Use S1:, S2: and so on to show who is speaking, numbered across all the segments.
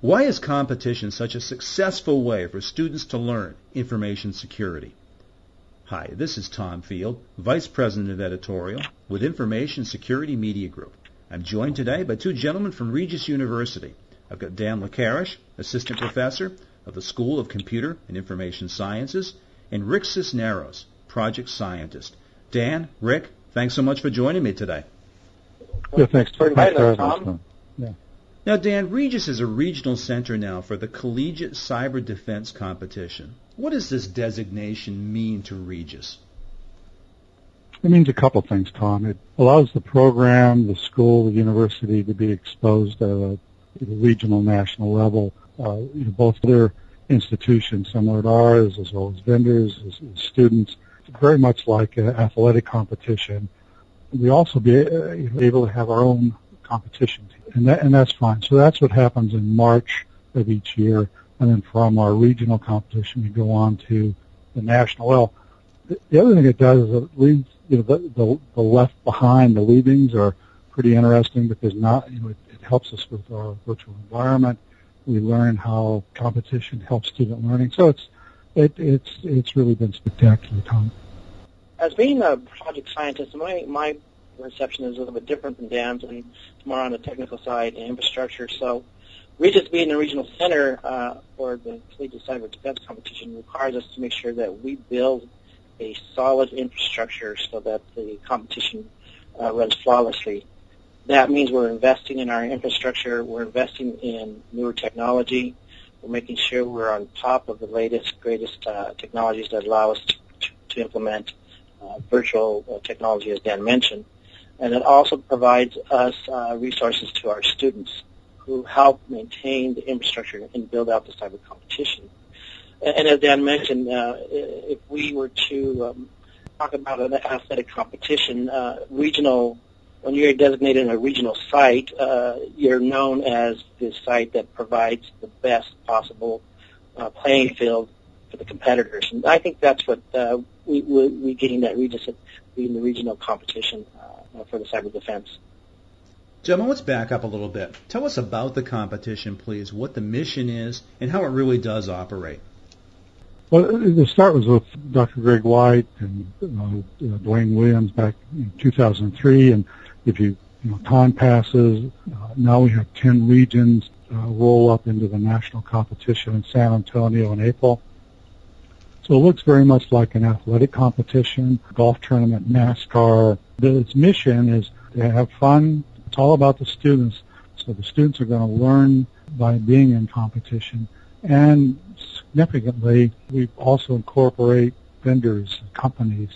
S1: Why is competition such a successful way for students to learn information security? Hi, this is Tom Field, Vice President of Editorial with Information Security Media Group. I'm joined today by two gentlemen from Regis University. I've got Dan Likarish, Assistant Professor of the School of Computer and Information Sciences, and Rick Cisneros, Project Scientist. Dan, Rick, thanks so much for joining me today.
S2: Yeah, thanks.
S3: for inviting us, Tom.
S2: Yeah.
S1: Now, Dan, Regis is a regional center now for the Collegiate Cyber Defense Competition. What does this designation mean to Regis?
S2: It means a couple things, Tom. It allows the program, the school, the university to be exposed at a, regional, national level. Uh, both other institutions similar to ours, as well as vendors, as, as students, very much like an athletic competition. We also be uh, able to have our own competition, and that and that's fine. So that's what happens in March of each year, and then from our regional competition, we go on to the national. Well, the, the other thing it does is it leaves you know the, the the left behind. The leavings are pretty interesting because not you know it, it helps us with our virtual environment. We learn how competition helps student learning. So it's it, it's it's really been spectacular, Tom.
S3: As being a project scientist, my my reception is a little bit different than Dan's, and it's more on the technical side and infrastructure. So, Regis being the regional center uh, for the Collegiate Cyber Defense Competition requires us to make sure that we build a solid infrastructure so that the competition uh, runs flawlessly. That means we're investing in our infrastructure. We're investing in newer technology. We're making sure we're on top of the latest, greatest uh, technologies that allow us to, to implement uh, virtual uh, technology, as Dan mentioned. And it also provides us uh, resources to our students who help maintain the infrastructure and build out the cyber competition. And, and as Dan mentioned, uh, if we were to um, talk about an athletic competition, uh, regional, when you're designated a regional site, uh, you're known as the site that provides the best possible uh, playing field for the competitors. And I think that's what uh, we, we, we gained at Regis in the regional competition for the cyber defense.
S1: Gentlemen, let's back up a little bit. Tell us about the competition, please, what the mission is, and how it really does operate.
S2: Well, the start was with Dr. Greg White and uh, Dwayne Williams back in 2003, and if you, you know, time passes, uh, now we have 10 regions uh, roll up into the national competition in San Antonio in April. So it looks very much like an athletic competition, golf tournament, NASCAR. Its mission is to have fun. It's all about the students. So the students are going to learn by being in competition. And significantly, we also incorporate vendors and companies.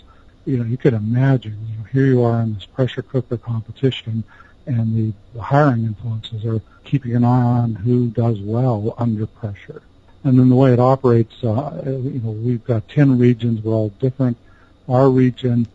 S2: You know, you could imagine, you know, here you are in this pressure cooker competition and the, the hiring influences are keeping an eye on who does well under pressure. And then the way it operates, uh, you know, we've got 10 regions. We're all different. Our region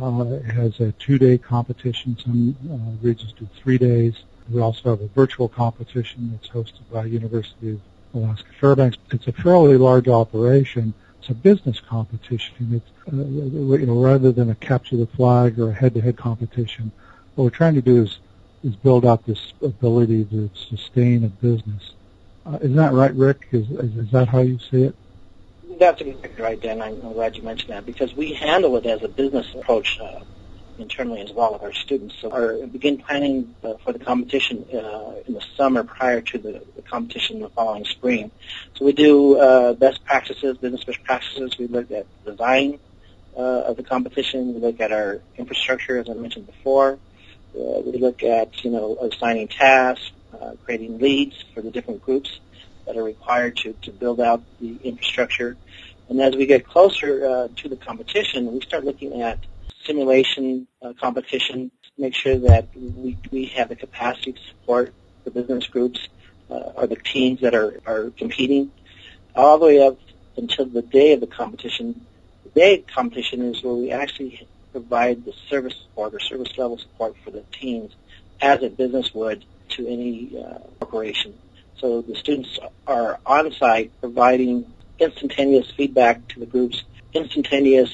S2: uh, has a two-day competition. Some uh, regions do three days. We also have a virtual competition that's hosted by University of Alaska Fairbanks. It's a fairly large operation. It's a business competition. It's, uh, you know, rather than a capture the flag or a head-to-head competition, what we're trying to do is, is build out this ability to sustain a business. Uh, isn't that right, Rick? Is, is, is that how you see it?
S3: That's exactly right, Dan. I'm glad you mentioned that because we handle it as a business approach uh, internally as well with our students. So our begin planning uh, for the competition uh, in the summer prior to the, the competition the following spring. So we do uh, best practices, business best practices. We look at design uh, of the competition. We look at our infrastructure, as I mentioned before. Uh, we look at you know assigning tasks, uh, creating leads for the different groups that are required to, to build out the infrastructure. And as we get closer uh, to the competition, we start looking at simulation uh, competition, make sure that we, we have the capacity to support the business groups uh, or the teams that are, are competing, all the way up until the day of the competition. The day of competition is where we actually provide the service support or service level support for the teams as a business would to any uh, corporation. So the students are on site providing instantaneous feedback to the groups, instantaneous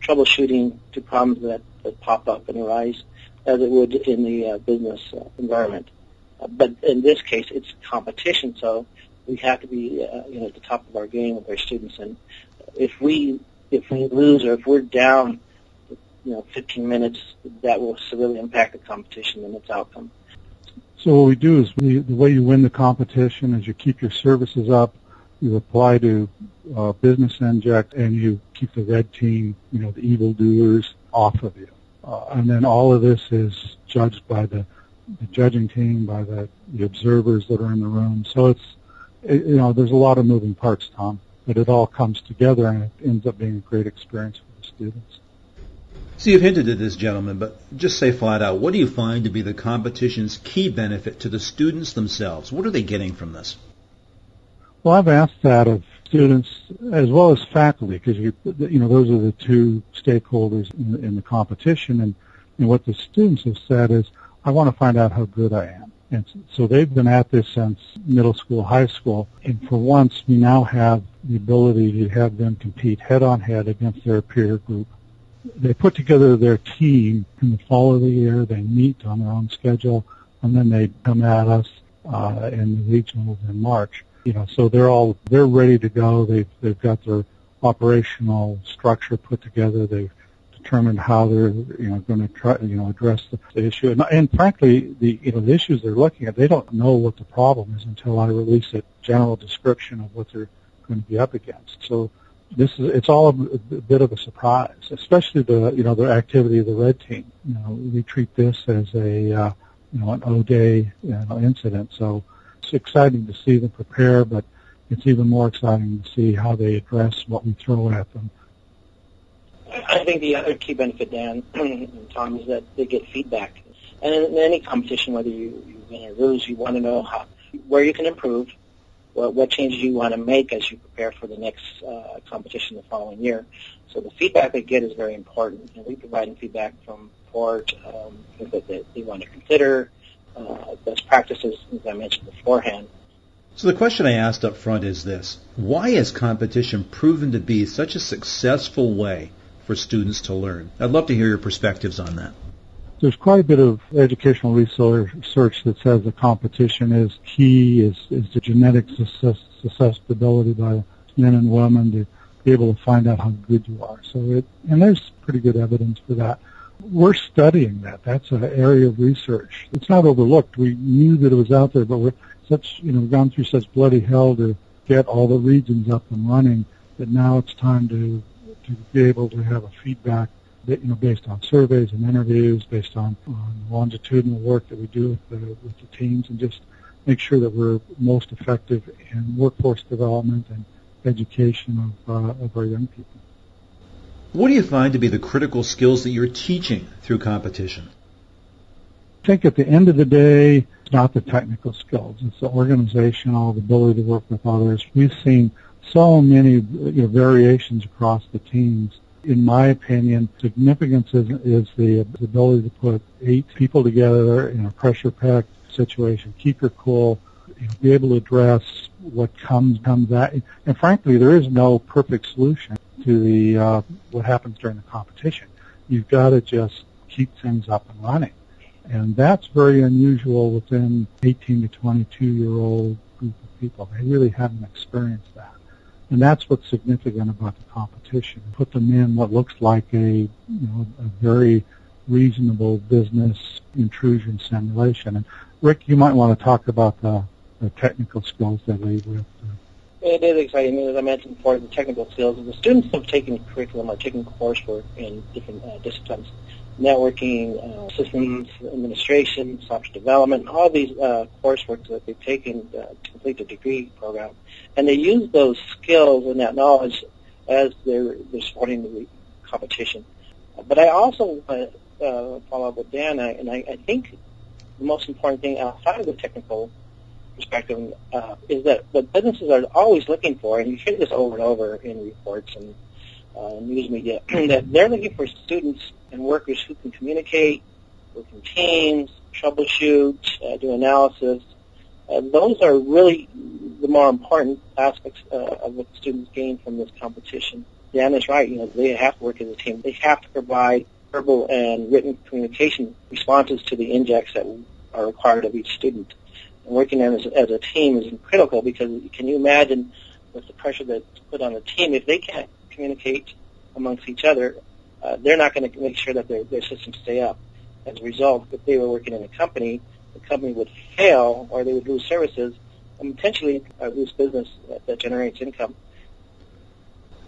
S3: troubleshooting to problems that, that pop up and arise as it would in the uh, business uh, environment. Uh, but in this case, it's competition, so we have to be uh, you know at the top of our game with our students. And if we if we lose or if we're down, you know, 15 minutes, that will severely impact the competition and its outcome.
S2: So what we do is we, the way you win the competition is you keep your services up, you apply to uh, business inject, and you keep the red team, you know, the evildoers off of you. Uh, and then all of this is judged by the, the judging team, by the, the observers that are in the room. So it's, it, you know, there's a lot of moving parts, Tom, but it all comes together and it ends up being a great experience for the students.
S1: So you've hinted at this, gentlemen, but just say flat out, what do you find to be the competition's key benefit to the students themselves? What are they getting from this?
S2: Well, I've asked that of students as well as faculty because you, you know those are the two stakeholders in, in the competition, and, and what the students have said is, I want to find out how good I am. And so they've been at this since middle school, high school, and for once we now have the ability to have them compete head on head against their peer group they put together their team in the fall of the year. They meet on their own schedule, and then they come at us uh, in the regionals in March. You know, so they're all they're ready to go. They've they've got their operational structure put together. They've determined how they're you know going to try you know address the, the issue. And, and frankly, the you know the issues they're looking at, they don't know what the problem is until I release a general description of what they're going to be up against. So this is it's all a, bit of a surprise, especially the you know the activity of the red team. You know, we treat this as a uh, you know an O-day you know, incident, so it's exciting to see them prepare, but it's even more exciting to see how they address what we throw at them.
S3: I think the other key benefit, Dan Tom, is that they get feedback. And in any competition, whether you, you win or lose, you want to know how where you can improve, what, what changes you want to make as you prepare for the next uh, competition the following year. So the feedback they get is very important, and we provide feedback from Port um, that they, they want to consider, uh, best practices, as I mentioned beforehand.
S1: So the question I asked up front is this. Why has competition proven to be such a successful way for students to learn? I'd love to hear your perspectives on that
S2: there's quite a bit of educational research that says the competition is key, is, is the genetic susceptibility by men and women to be able to find out how good you are. So it, and there's pretty good evidence for that. We're studying that. That's an area of research. It's not overlooked. We knew that it was out there, but we're such, you know, gone through such bloody hell to get all the regions up and running that now it's time to, to be able to have a feedback you know, based on surveys and interviews, based on, on longitudinal work that we do with the, with the teams, and just make sure that we're most effective in workforce development and education of, uh, of our young people.
S1: What do you find to be the critical skills that you're teaching through competition?
S2: I think at the end of the day, it's not the technical skills. It's the organizational, the ability to work with others. We've seen so many you know, variations across the teams in my opinion, significance is, is the ability to put eight people together in a pressure-packed situation, keep your cool, be able to address what comes comes at, and frankly, there is no perfect solution to the uh, what happens during the competition. You've got to just keep things up and running, and that's very unusual within 18 to 22 year old group of people. They really haven't experienced that. And that's what's significant about the competition. Put them in what looks like a, you know, a very reasonable business intrusion simulation. And Rick, you might want to talk about the, the technical skills that they with.
S3: It is exciting. As I mentioned before, the technical skills. The students have taken curriculum or taken coursework in different uh, disciplines networking, uh, systems administration, software development, all these uh, coursework that they've taken uh, to complete the degree program. And they use those skills and that knowledge as they're, they're supporting the competition. But I also want to uh, follow up with Dan, and I, I think the most important thing outside of the technical perspective uh, is that what businesses are always looking for, and you hear this over and over in reports and uh, news media, that they're looking for students and workers who can communicate, work in teams, troubleshoot, uh, do analysis. Uh, those are really the more important aspects uh, of what students gain from this competition. Dan is right. You know, they have to work as a team. They have to provide verbal and written communication responses to the injects that are required of each student. And working as, as a team is critical because can you imagine with the pressure that's put on the team if they can't communicate amongst each other, uh, they're not going to make sure that their, their systems stay up. As a result, if they were working in a company, the company would fail or they would lose services and potentially uh, lose business that, that generates income.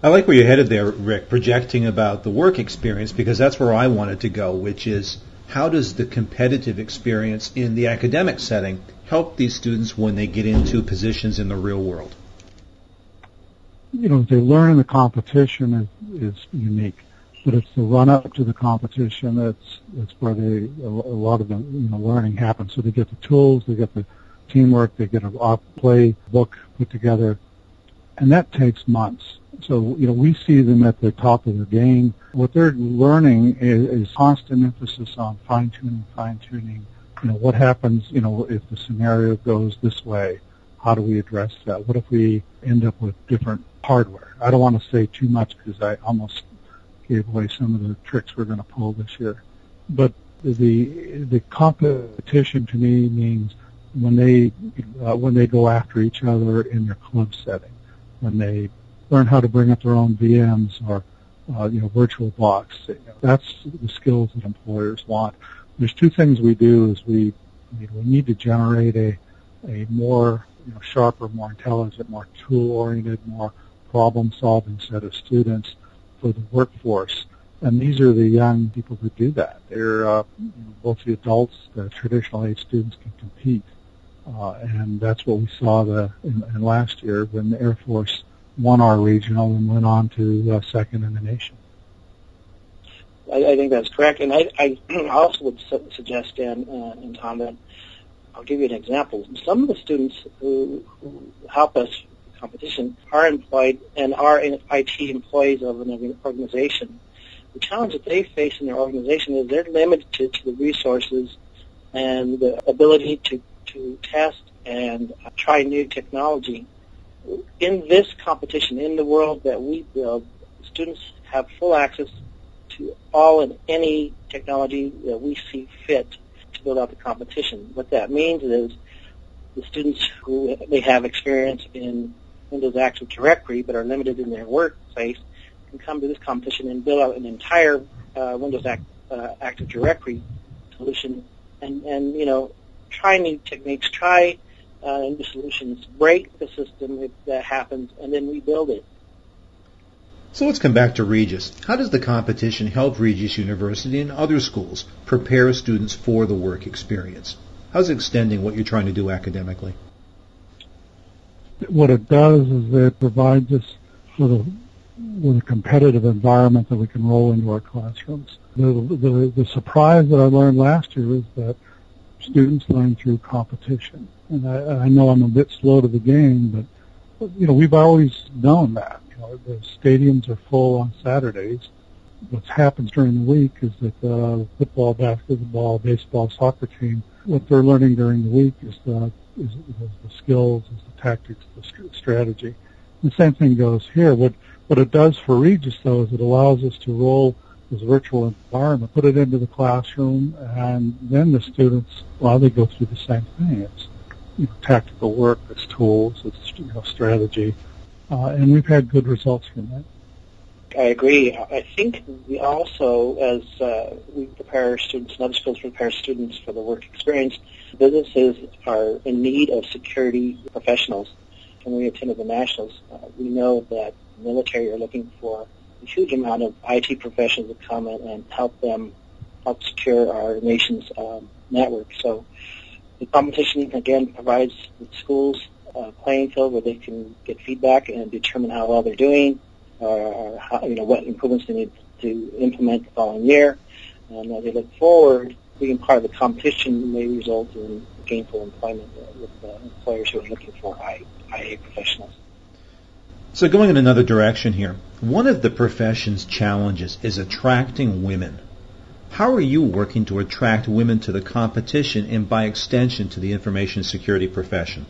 S1: I like where you're headed there, Rick, projecting about the work experience because that's where I wanted to go, which is how does the competitive experience in the academic setting help these students when they get into positions in the real world?
S2: You know, they learn in the competition is, is unique but it's the run up to the competition that's that's where they a, lot of the you know learning happens. So they get the tools, they get the teamwork, they get a off play book put together, and that takes months. So you know we see them at the top of their game. What they're learning is, is constant emphasis on fine tuning, fine tuning. You know what happens. You know if the scenario goes this way, how do we address that? What if we end up with different hardware? I don't want to say too much because I almost gave away some of the tricks we're going to pull this year. But the the competition to me means when they uh, when they go after each other in their club setting, when they learn how to bring up their own VMs or uh, you know VirtualBox. You know, that's the skills that employers want. There's two things we do: is we we need to generate a a more you know, sharper, more intelligent, more tool-oriented, more problem-solving set of students for the workforce. And these are the young people who do that. They're uh, both the adults, the traditional age students can compete. Uh, and that's what we saw the, in, in last year when the Air Force won our regional and went on to uh, second in the nation.
S3: I, I think that's correct, and I, I also would su- suggest, Dan uh, and Tom, that I'll give you an example. Some of the students who, who help us competition are employed and are IT employees of an organization. The challenge that they face in their organization is they're limited to, the resources and the ability to, to test and uh, try new technology. In this competition, in the world that we build, students have full access to all and any technology that we see fit to build out the competition. What that means is the students who may have experience in Windows Active Directory but are limited in their workplace can come to this competition and build out an entire uh, Windows Act, uh, Active Directory solution and, and, you know, try new techniques, try uh, new solutions, break the system if that happens, and then rebuild it.
S1: So let's come back to Regis. How does the competition help Regis University and other schools prepare students for the work experience? How's it extending what you're trying to do academically?
S2: What it does is it provides us with a with a competitive environment that we can roll into our classrooms. The, the, the surprise that I learned last year is that students learn through competition. And I, I know I'm a bit slow to the game, but you know we've always known that. You know, the stadiums are full on Saturdays. What happens during the week is that the football, basketball, baseball, soccer team, what they're learning during the week is the is, the skills, is the tactics, the strategy. The same thing goes here. What what it does for Regis though is it allows us to roll this virtual environment, put it into the classroom, and then the students, while they go through the same thing, it's you know, tactical work, it's tools, it's you know, strategy, uh, and we've had good results from that.
S3: I agree. I think we also, as uh, we prepare students and other schools prepare students for the work experience, businesses are in need of security professionals. When we attended the Nationals, uh, we know that the military are looking for a huge amount of IT professionals to come in and help them help secure our nation's um, network. So the competition, again, provides the schools a playing field where they can get feedback and determine how well they're doing, or how, you know, what improvements they need to implement the following year. And as they look forward, being part of the competition may result in gainful employment with uh, employers who are looking for IA professionals.
S1: So going in another direction here, one of the profession's challenges is attracting women. How are you working to attract women to the competition and by extension to the information security profession?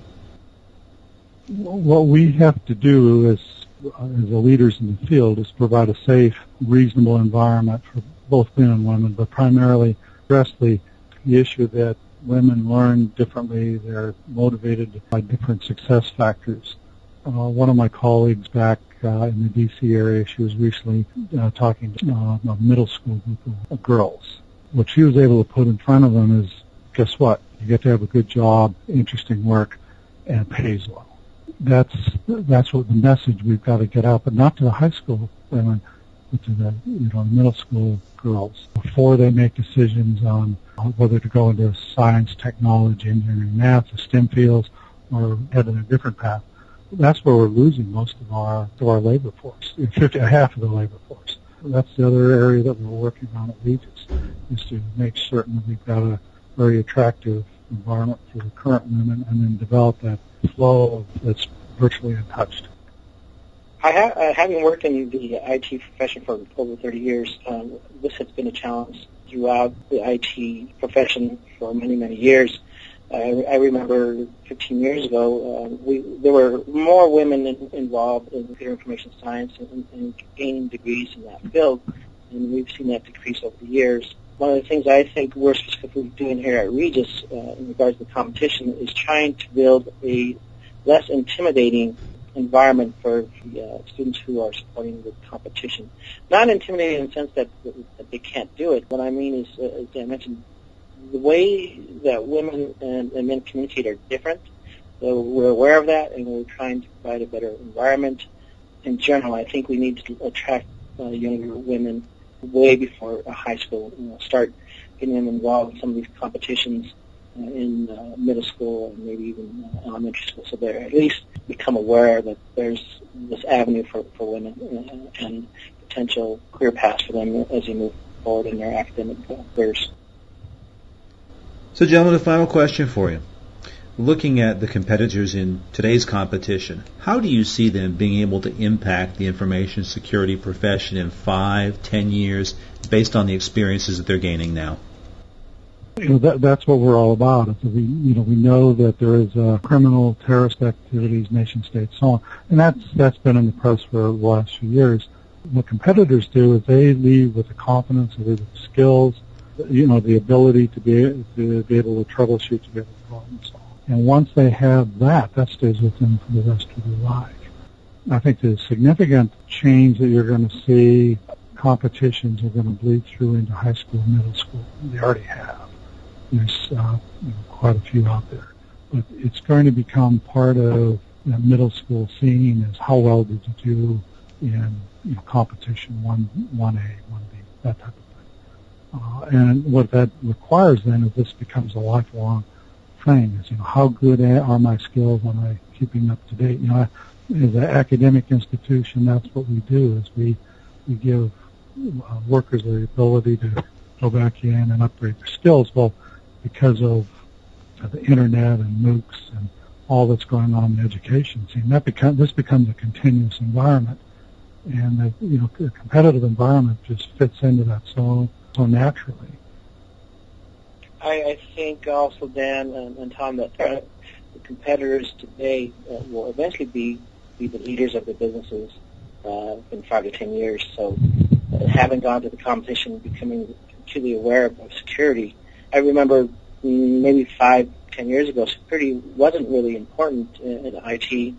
S2: What we have to do as, as the leaders in the field is provide a safe, reasonable environment for both men and women, but primarily address the, the issue that women learn differently. They're motivated by different success factors. Uh, one of my colleagues back uh, in the D.C. area, she was recently uh, talking to uh, a middle school group of girls. What she was able to put in front of them is, guess what? You get to have a good job, interesting work, and it pays well. That's that's what the message we've got to get out, but not to the high school women, but to the you know middle school girls before they make decisions on whether to go into science, technology, engineering, math, the STEM fields, or head in a different path. That's where we're losing most of our of our labor force, 50, half of the labor force. That's the other area that we're working on at Regis, is to make certain that we've got a very attractive environment for the current women and then develop that flow that's virtually untouched.
S3: I ha- uh, having worked in the IT profession for over 30 years, um, this has been a challenge throughout the IT profession for many, many years. I, I remember 15 years ago, uh, we, there were more women in, involved in computer information science and, and gaining degrees in that field, and we've seen that decrease over the years. One of the things I think we're specifically doing here at Regis uh, in regards to the competition is trying to build a less intimidating environment for the uh, students who are supporting the competition. Not intimidating in the sense that, that they can't do it. What I mean is, uh, as I mentioned, the way that women and, and men communicate are different. So we're aware of that, and we're trying to provide a better environment. In general, I think we need to attract uh, younger women way before high school. You know, start getting involved in some of these competitions uh, in uh, middle school and maybe even uh, elementary school, so they at least become aware that there's this avenue for, for women and, and potential career paths for them as they move forward in their academic careers.
S1: So, gentlemen, a final question for you. Looking at the competitors in today's competition, how do you see them being able to impact the information security profession in five, ten years based on the experiences that they're gaining now?
S2: You know, that, that's what we're all about. We, you know, we know that there is uh, criminal, terrorist activities, nation states, so on, and that's that's been in the press for the last few years. What competitors do is they leave with the confidence, they leave with the skills, you know, the ability to be, to be able to troubleshoot, to be able to problem solve. And once they have that, that stays with them for the rest of their life. I think the significant change that you're going to see, competitions are going to bleed through into high school, middle school. They already have. There's uh, you know, quite a few out there. But it's going to become part of the middle school scene is how well did you do in you know, competition, one, 1A, 1B, that type of uh, and what that requires then is this becomes a lifelong thing. Is you know how good are my skills? Am I keeping up to date? You know, as an academic institution, that's what we do. Is we we give uh, workers the ability to go back in and upgrade their skills. Well, because of uh, the internet and MOOCs and all that's going on in the education scene, that become this becomes a continuous environment, and the, you know, the competitive environment just fits into that so so naturally.
S3: I, I think also, Dan and, and Tom, that uh, the competitors today uh, will eventually be, be the leaders of the businesses uh, in five to ten years. So uh, having gone to the competition, becoming acutely aware of security, I remember maybe five, ten years ago, security wasn't really important in, in IT.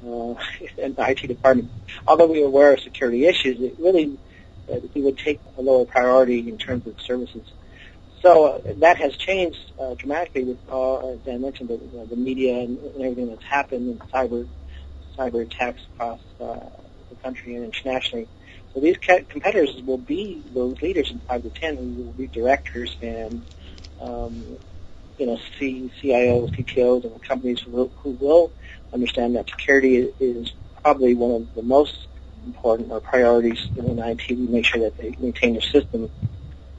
S3: Uh, in the IT department, although we were aware of security issues, it really we would take a lower priority in terms of services. So uh, that has changed uh, dramatically with, uh, as I mentioned, the, the media and, everything that's happened in cyber cyber attacks across uh, the country and internationally. So these ca- competitors will be those leaders in five to ten who will be directors and um, you know C- CIOs, CTOs, and companies who will, who will understand that security is probably one of the most important or priorities in IT. We make sure that they maintain their system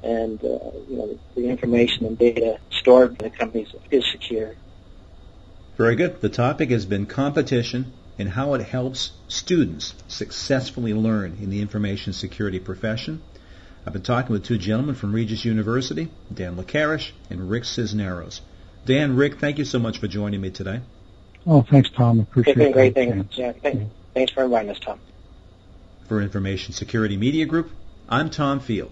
S3: and uh, you know the information and data stored by the companies is secure.
S1: Very good. The topic has been competition and how it helps students successfully learn in the information security profession. I've been talking with two gentlemen from Regis University, Dan Likarish and Rick Cisneros. Dan, Rick, thank you so much for joining me today.
S2: Oh, thanks, Tom. Appreciate
S3: it. Great. Thanks. Yeah, thanks, thanks for inviting us, Tom.
S1: For Information Security Media Group, I'm Tom Field.